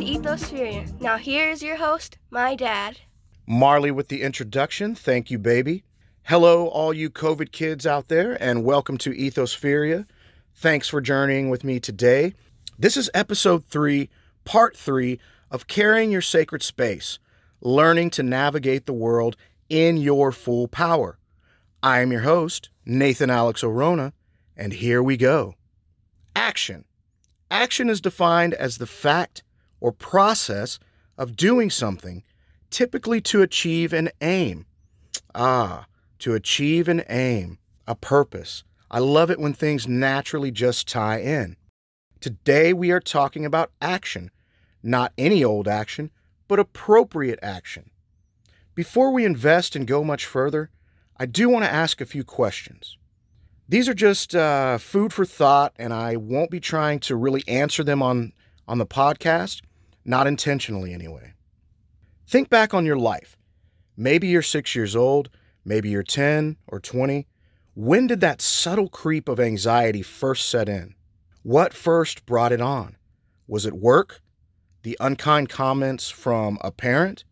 to Ethosphere. Now here is your host, my dad. Marley with the introduction. Thank you, baby. Hello, all you COVID kids out there, and welcome to Ethospheria. Thanks for journeying with me today. This is episode three, part three of Carrying Your Sacred Space, learning to navigate the world in your full power. I am your host, Nathan Alex Orona, and here we go. Action. Action is defined as the fact or process of doing something, typically to achieve an aim. Ah, to achieve an aim, a purpose. I love it when things naturally just tie in. Today we are talking about action, not any old action, but appropriate action. Before we invest and go much further, I do want to ask a few questions. These are just uh, food for thought, and I won't be trying to really answer them on, on the podcast, not intentionally anyway. Think back on your life. Maybe you're six years old, maybe you're 10 or 20. When did that subtle creep of anxiety first set in? What first brought it on? Was it work? The unkind comments from a parent?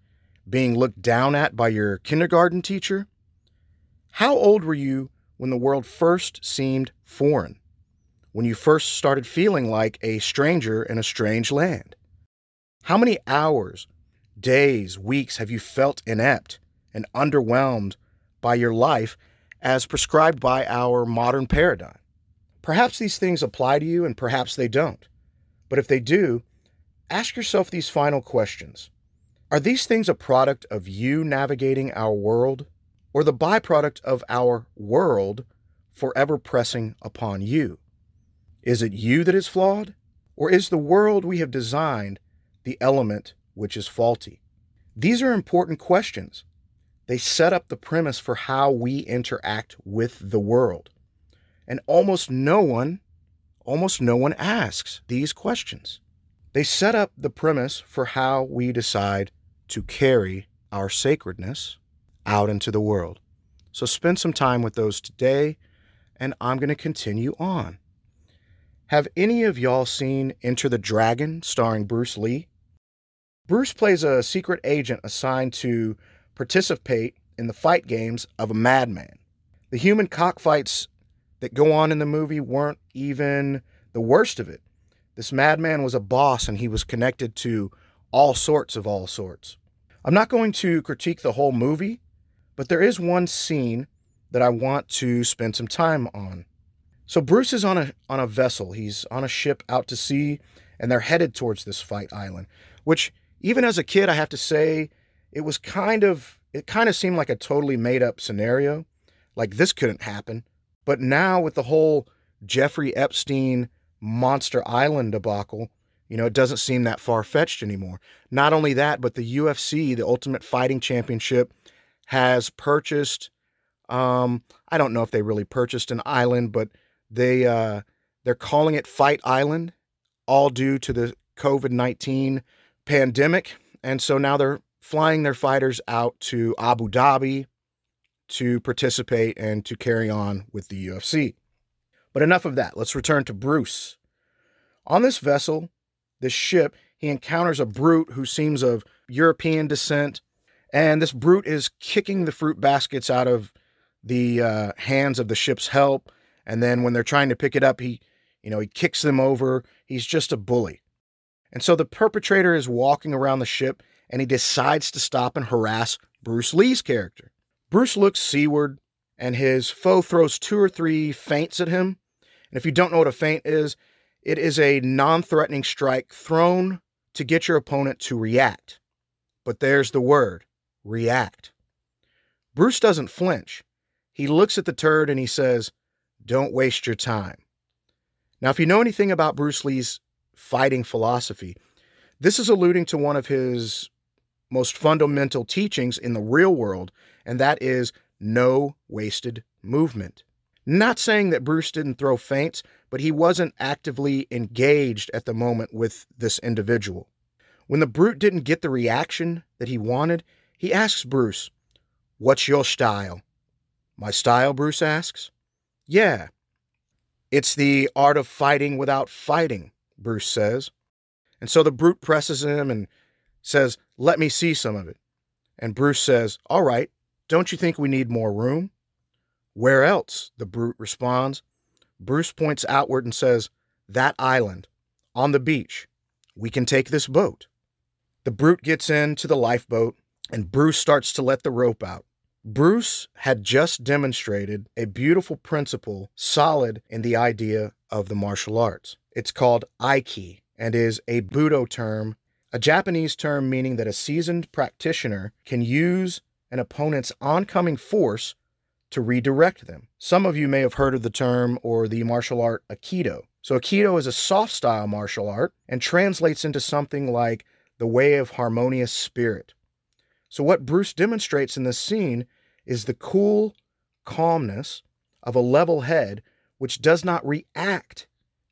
Being looked down at by your kindergarten teacher? How old were you when the world first seemed foreign? When you first started feeling like a stranger in a strange land? How many hours, days, weeks have you felt inept and underwhelmed by your life as prescribed by our modern paradigm? Perhaps these things apply to you and perhaps they don't. But if they do, ask yourself these final questions. Are these things a product of you navigating our world or the byproduct of our world forever pressing upon you? Is it you that is flawed or is the world we have designed the element which is faulty? These are important questions. They set up the premise for how we interact with the world. And almost no one, almost no one asks these questions. They set up the premise for how we decide to carry our sacredness out into the world. So spend some time with those today, and I'm going to continue on. Have any of y'all seen Enter the Dragon starring Bruce Lee? Bruce plays a secret agent assigned to participate in the fight games of a madman. The human cockfights that go on in the movie weren't even the worst of it. This madman was a boss and he was connected to all sorts of all sorts. I'm not going to critique the whole movie, but there is one scene that I want to spend some time on. So Bruce is on a on a vessel. He's on a ship out to sea and they're headed towards this fight island, which even as a kid I have to say it was kind of it kind of seemed like a totally made up scenario. Like this couldn't happen. But now with the whole Jeffrey Epstein Monster Island debacle, you know, it doesn't seem that far fetched anymore. Not only that, but the UFC, the Ultimate Fighting Championship, has purchased. Um, I don't know if they really purchased an island, but they uh, they're calling it Fight Island, all due to the COVID nineteen pandemic, and so now they're flying their fighters out to Abu Dhabi to participate and to carry on with the UFC. But enough of that. Let's return to Bruce. On this vessel, this ship, he encounters a brute who seems of European descent, and this brute is kicking the fruit baskets out of the uh, hands of the ship's help. And then when they're trying to pick it up, he, you know, he kicks them over. He's just a bully. And so the perpetrator is walking around the ship and he decides to stop and harass Bruce Lee's character. Bruce looks seaward and his foe throws two or three feints at him. And if you don't know what a feint is, it is a non threatening strike thrown to get your opponent to react. But there's the word react. Bruce doesn't flinch. He looks at the turd and he says, Don't waste your time. Now, if you know anything about Bruce Lee's fighting philosophy, this is alluding to one of his most fundamental teachings in the real world, and that is no wasted movement. Not saying that Bruce didn't throw feints, but he wasn't actively engaged at the moment with this individual. When the brute didn't get the reaction that he wanted, he asks Bruce, What's your style? My style, Bruce asks. Yeah. It's the art of fighting without fighting, Bruce says. And so the brute presses him and says, Let me see some of it. And Bruce says, All right, don't you think we need more room? Where else? The brute responds. Bruce points outward and says, That island, on the beach. We can take this boat. The brute gets into the lifeboat, and Bruce starts to let the rope out. Bruce had just demonstrated a beautiful principle solid in the idea of the martial arts. It's called Aiki and is a Budo term, a Japanese term meaning that a seasoned practitioner can use an opponent's oncoming force to redirect them. Some of you may have heard of the term or the martial art Aikido. So, Aikido is a soft style martial art and translates into something like the way of harmonious spirit. So, what Bruce demonstrates in this scene is the cool calmness of a level head which does not react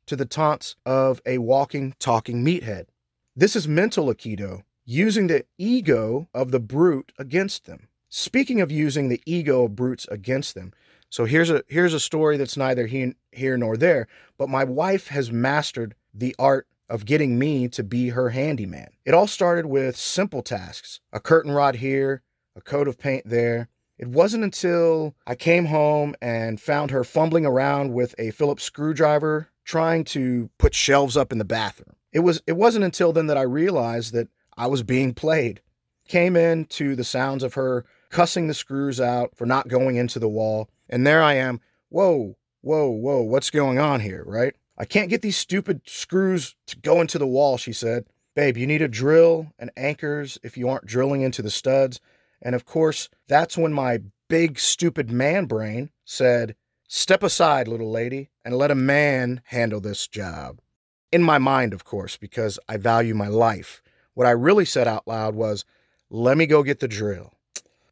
to the taunts of a walking, talking meathead. This is mental Aikido, using the ego of the brute against them. Speaking of using the ego of brutes against them, so here's a here's a story that's neither he, here nor there, but my wife has mastered the art of getting me to be her handyman. It all started with simple tasks a curtain rod here, a coat of paint there. It wasn't until I came home and found her fumbling around with a Phillips screwdriver trying to put shelves up in the bathroom. It was it wasn't until then that I realized that I was being played. Came in to the sounds of her cussing the screws out for not going into the wall, and there I am. Whoa, whoa, whoa, what's going on here, right? I can't get these stupid screws to go into the wall, she said. Babe, you need a drill and anchors if you aren't drilling into the studs. And of course, that's when my big, stupid man brain said, Step aside, little lady, and let a man handle this job. In my mind, of course, because I value my life. What I really said out loud was, Let me go get the drill.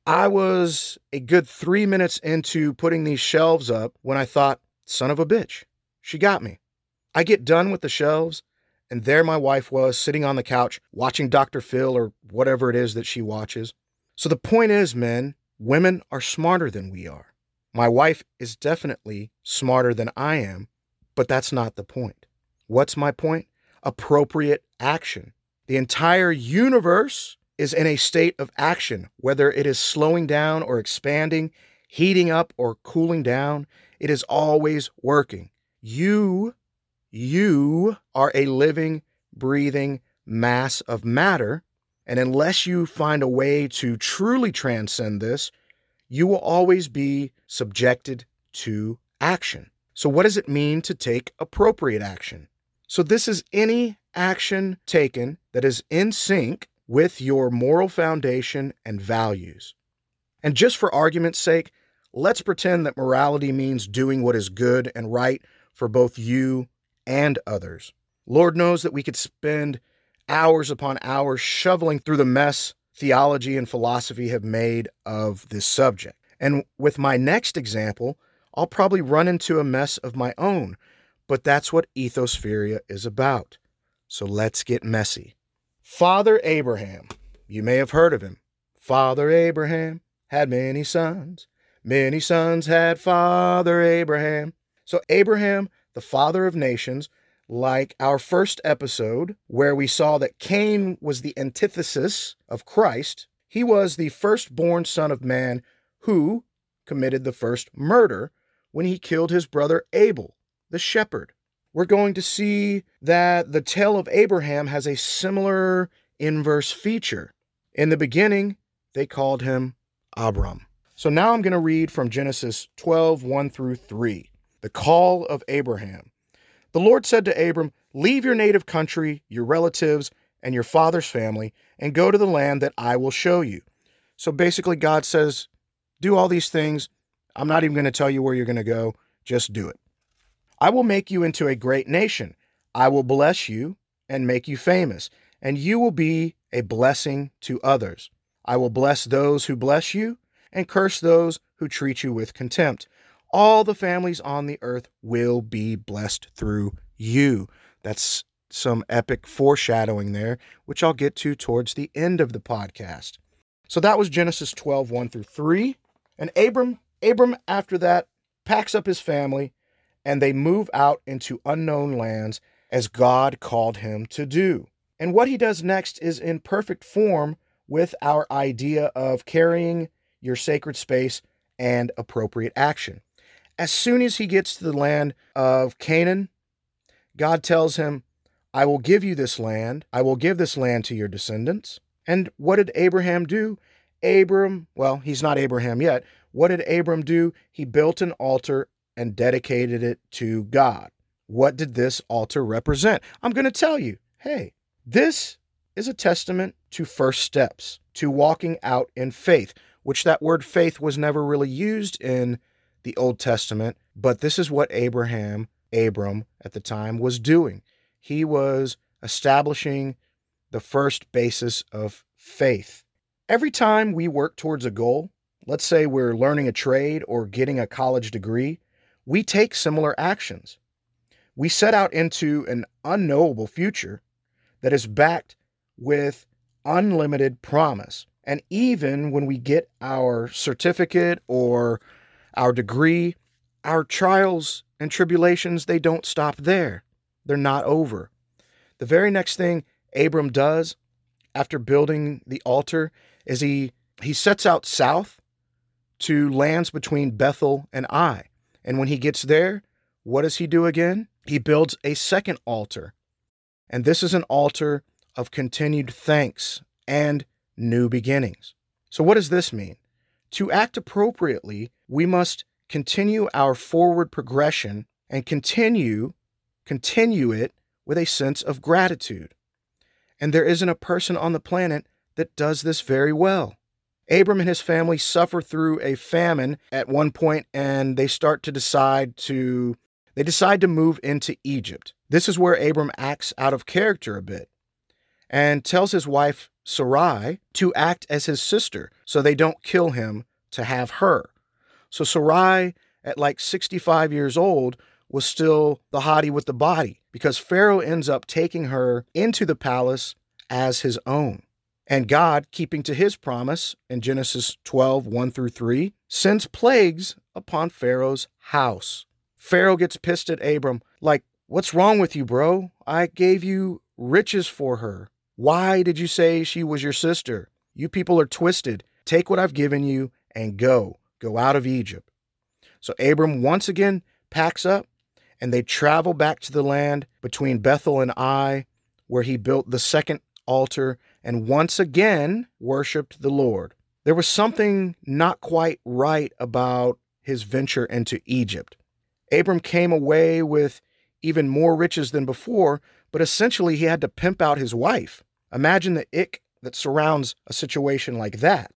I was a good three minutes into putting these shelves up when I thought, Son of a bitch, she got me. I get done with the shelves, and there my wife was sitting on the couch watching Dr. Phil or whatever it is that she watches. So the point is, men, women are smarter than we are. My wife is definitely smarter than I am, but that's not the point. What's my point? Appropriate action. The entire universe is in a state of action, whether it is slowing down or expanding, heating up or cooling down, it is always working. You you are a living, breathing mass of matter. And unless you find a way to truly transcend this, you will always be subjected to action. So, what does it mean to take appropriate action? So, this is any action taken that is in sync with your moral foundation and values. And just for argument's sake, let's pretend that morality means doing what is good and right for both you and others. Lord knows that we could spend hours upon hours shoveling through the mess theology and philosophy have made of this subject. And with my next example, I'll probably run into a mess of my own, but that's what Ethospheria is about. So let's get messy. Father Abraham, you may have heard of him. Father Abraham had many sons. Many sons had Father Abraham. So Abraham the father of nations, like our first episode, where we saw that Cain was the antithesis of Christ. He was the firstborn son of man who committed the first murder when he killed his brother Abel, the shepherd. We're going to see that the tale of Abraham has a similar inverse feature. In the beginning, they called him Abram. So now I'm going to read from Genesis 12 1 through 3 the call of Abraham. The Lord said to Abram, Leave your native country, your relatives, and your father's family, and go to the land that I will show you. So basically, God says, Do all these things. I'm not even going to tell you where you're going to go. Just do it. I will make you into a great nation. I will bless you and make you famous, and you will be a blessing to others. I will bless those who bless you and curse those who treat you with contempt all the families on the earth will be blessed through you. That's some epic foreshadowing there, which I'll get to towards the end of the podcast. So that was Genesis 12, 1 through 3. And Abram, Abram, after that, packs up his family and they move out into unknown lands as God called him to do. And what he does next is in perfect form with our idea of carrying your sacred space and appropriate action. As soon as he gets to the land of Canaan, God tells him, I will give you this land. I will give this land to your descendants. And what did Abraham do? Abram, well, he's not Abraham yet. What did Abram do? He built an altar and dedicated it to God. What did this altar represent? I'm going to tell you. Hey, this is a testament to first steps, to walking out in faith, which that word faith was never really used in the Old Testament, but this is what Abraham, Abram at the time, was doing. He was establishing the first basis of faith. Every time we work towards a goal, let's say we're learning a trade or getting a college degree, we take similar actions. We set out into an unknowable future that is backed with unlimited promise. And even when we get our certificate or our degree, our trials and tribulations, they don't stop there. They're not over. The very next thing Abram does after building the altar is he he sets out south to lands between Bethel and Ai. And when he gets there, what does he do again? He builds a second altar. And this is an altar of continued thanks and new beginnings. So, what does this mean? To act appropriately, we must continue our forward progression and continue continue it with a sense of gratitude. And there isn't a person on the planet that does this very well. Abram and his family suffer through a famine at one point and they start to decide to they decide to move into Egypt. This is where Abram acts out of character a bit and tells his wife Sarai to act as his sister so they don't kill him to have her. So Sarai, at like 65 years old, was still the hottie with the body because Pharaoh ends up taking her into the palace as his own. And God, keeping to his promise in Genesis 12, 1 through 3, sends plagues upon Pharaoh's house. Pharaoh gets pissed at Abram, like, What's wrong with you, bro? I gave you riches for her. Why did you say she was your sister? You people are twisted. Take what I've given you and go. Go out of Egypt. So Abram once again packs up and they travel back to the land between Bethel and Ai, where he built the second altar and once again worshiped the Lord. There was something not quite right about his venture into Egypt. Abram came away with even more riches than before, but essentially he had to pimp out his wife. Imagine the ick that surrounds a situation like that.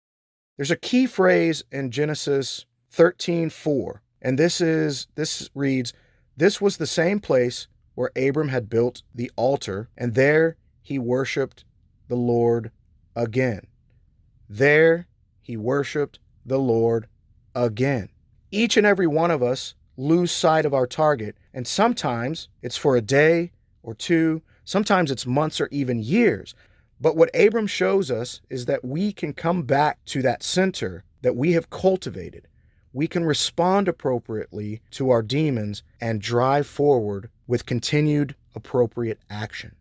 There's a key phrase in Genesis 13:4, and this is this reads, "This was the same place where Abram had built the altar, and there he worshiped the Lord again." There he worshiped the Lord again. Each and every one of us lose sight of our target, and sometimes it's for a day or two, sometimes it's months or even years. But what Abram shows us is that we can come back to that center that we have cultivated. We can respond appropriately to our demons and drive forward with continued appropriate action.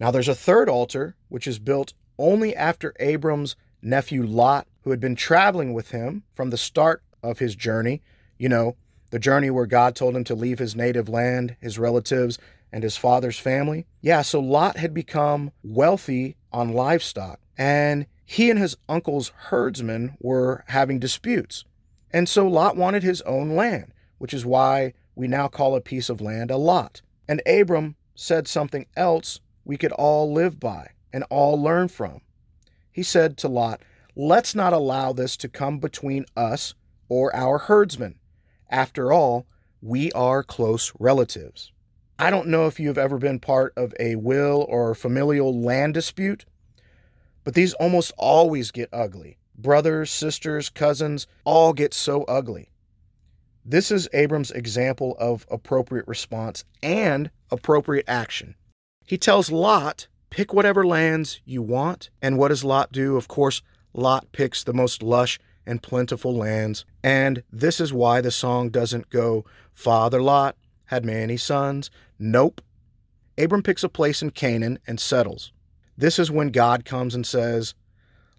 Now, there's a third altar, which is built only after Abram's nephew Lot, who had been traveling with him from the start of his journey, you know, the journey where God told him to leave his native land, his relatives, and his father's family. Yeah, so Lot had become wealthy on livestock, and he and his uncle's herdsmen were having disputes. And so Lot wanted his own land, which is why we now call a piece of land a lot. And Abram said something else we could all live by and all learn from. He said to Lot, Let's not allow this to come between us or our herdsmen. After all, we are close relatives. I don't know if you've ever been part of a will or familial land dispute, but these almost always get ugly. Brothers, sisters, cousins all get so ugly. This is Abram's example of appropriate response and appropriate action. He tells Lot, pick whatever lands you want. And what does Lot do? Of course, Lot picks the most lush and plentiful lands. And this is why the song doesn't go, Father Lot had many sons. Nope. Abram picks a place in Canaan and settles. This is when God comes and says,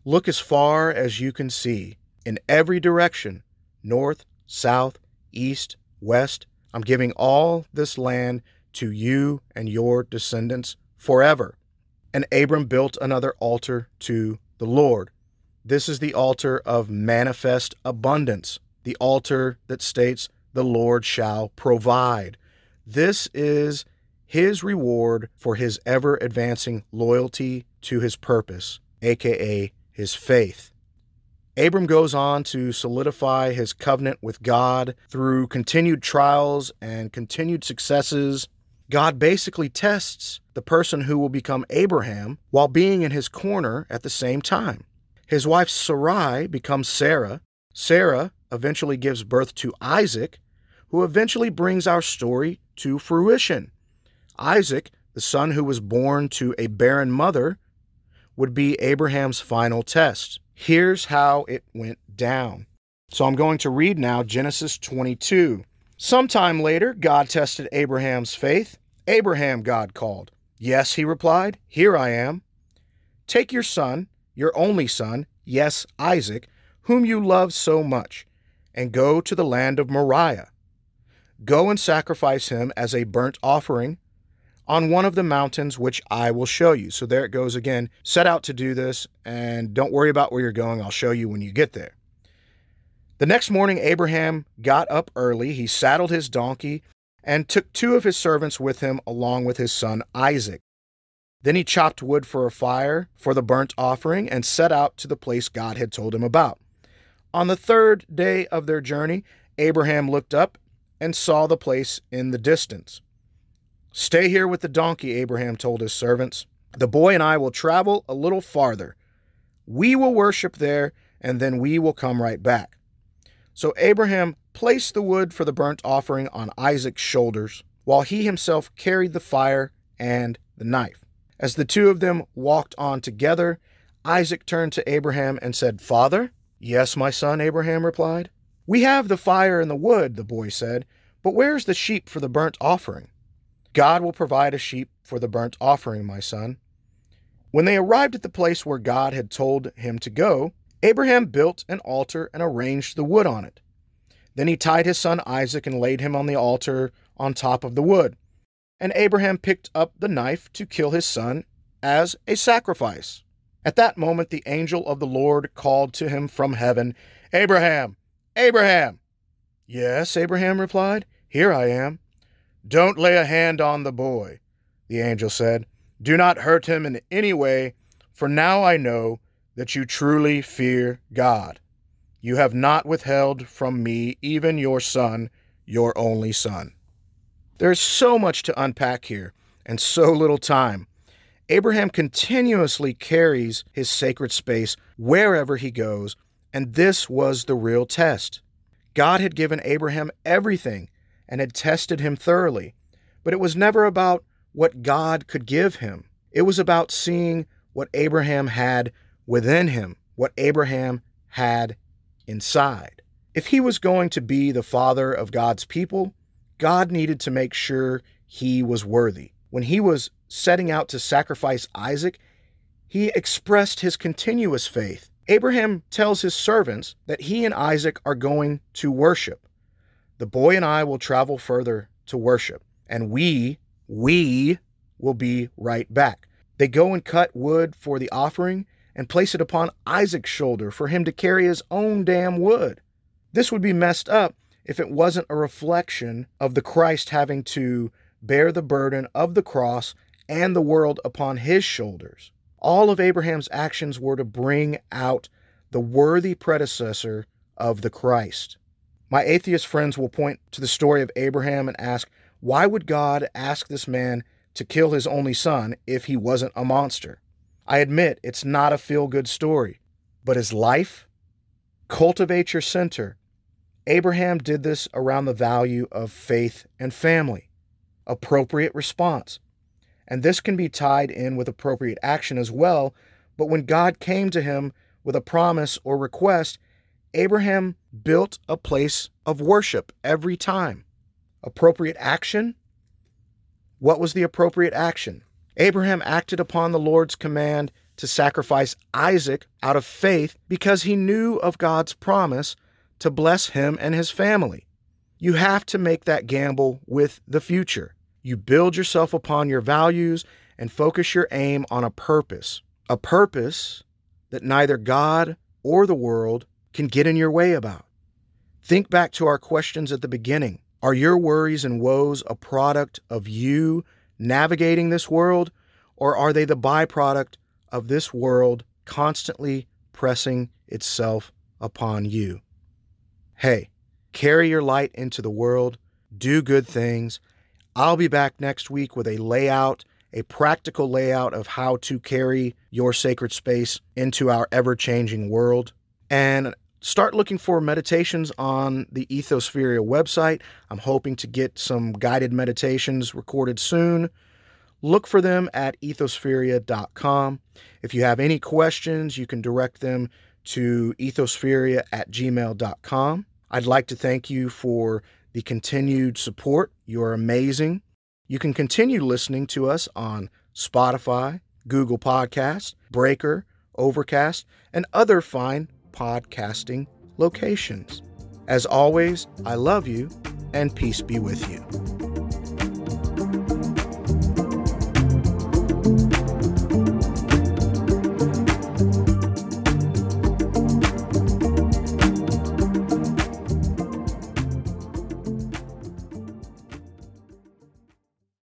Look as far as you can see, in every direction north, south, east, west. I'm giving all this land to you and your descendants forever. And Abram built another altar to the Lord. This is the altar of manifest abundance, the altar that states, The Lord shall provide. This is his reward for his ever advancing loyalty to his purpose, aka his faith. Abram goes on to solidify his covenant with God through continued trials and continued successes. God basically tests the person who will become Abraham while being in his corner at the same time. His wife Sarai becomes Sarah. Sarah eventually gives birth to Isaac, who eventually brings our story to fruition. Isaac, the son who was born to a barren mother, would be Abraham's final test. Here's how it went down. So I'm going to read now Genesis 22. Sometime later, God tested Abraham's faith. Abraham, God called. Yes, he replied, Here I am. Take your son, your only son, yes, Isaac, whom you love so much, and go to the land of Moriah. Go and sacrifice him as a burnt offering on one of the mountains which I will show you. So there it goes again. Set out to do this, and don't worry about where you're going. I'll show you when you get there. The next morning, Abraham got up early. He saddled his donkey and took two of his servants with him, along with his son Isaac. Then he chopped wood for a fire for the burnt offering and set out to the place God had told him about. On the third day of their journey, Abraham looked up and saw the place in the distance. Stay here with the donkey, Abraham told his servants. The boy and I will travel a little farther. We will worship there, and then we will come right back. So Abraham placed the wood for the burnt offering on Isaac's shoulders, while he himself carried the fire and the knife. As the two of them walked on together, Isaac turned to Abraham and said, Father? Yes, my son, Abraham replied. We have the fire and the wood, the boy said, but where's the sheep for the burnt offering? God will provide a sheep for the burnt offering, my son. When they arrived at the place where God had told him to go, Abraham built an altar and arranged the wood on it. Then he tied his son Isaac and laid him on the altar on top of the wood. And Abraham picked up the knife to kill his son as a sacrifice. At that moment, the angel of the Lord called to him from heaven, Abraham, Abraham! Yes, Abraham replied, Here I am. Don't lay a hand on the boy, the angel said. Do not hurt him in any way, for now I know that you truly fear God. You have not withheld from me even your son, your only son. There's so much to unpack here, and so little time. Abraham continuously carries his sacred space wherever he goes, and this was the real test. God had given Abraham everything and had tested him thoroughly. But it was never about what God could give him, it was about seeing what Abraham had within him, what Abraham had inside. If he was going to be the father of God's people, God needed to make sure he was worthy. When he was setting out to sacrifice Isaac, he expressed his continuous faith. Abraham tells his servants that he and Isaac are going to worship. The boy and I will travel further to worship, and we, we will be right back. They go and cut wood for the offering and place it upon Isaac's shoulder for him to carry his own damn wood. This would be messed up if it wasn't a reflection of the Christ having to bear the burden of the cross and the world upon his shoulders. All of Abraham's actions were to bring out the worthy predecessor of the Christ. My atheist friends will point to the story of Abraham and ask, why would God ask this man to kill his only son if he wasn't a monster? I admit it's not a feel good story, but his life? Cultivate your center. Abraham did this around the value of faith and family. Appropriate response. And this can be tied in with appropriate action as well, but when God came to him with a promise or request, Abraham built a place of worship every time. Appropriate action? What was the appropriate action? Abraham acted upon the Lord's command to sacrifice Isaac out of faith because he knew of God's promise to bless him and his family. You have to make that gamble with the future. You build yourself upon your values and focus your aim on a purpose, a purpose that neither God or the world can get in your way about. Think back to our questions at the beginning. Are your worries and woes a product of you navigating this world, or are they the byproduct of this world constantly pressing itself upon you? Hey, carry your light into the world, do good things. I'll be back next week with a layout, a practical layout of how to carry your sacred space into our ever changing world. And start looking for meditations on the Ethospheria website. I'm hoping to get some guided meditations recorded soon. Look for them at ethospheria.com. If you have any questions, you can direct them to ethospheria at gmail.com. I'd like to thank you for the continued support. You are amazing. You can continue listening to us on Spotify, Google Podcasts, Breaker, Overcast, and other fine podcasting locations. As always, I love you and peace be with you.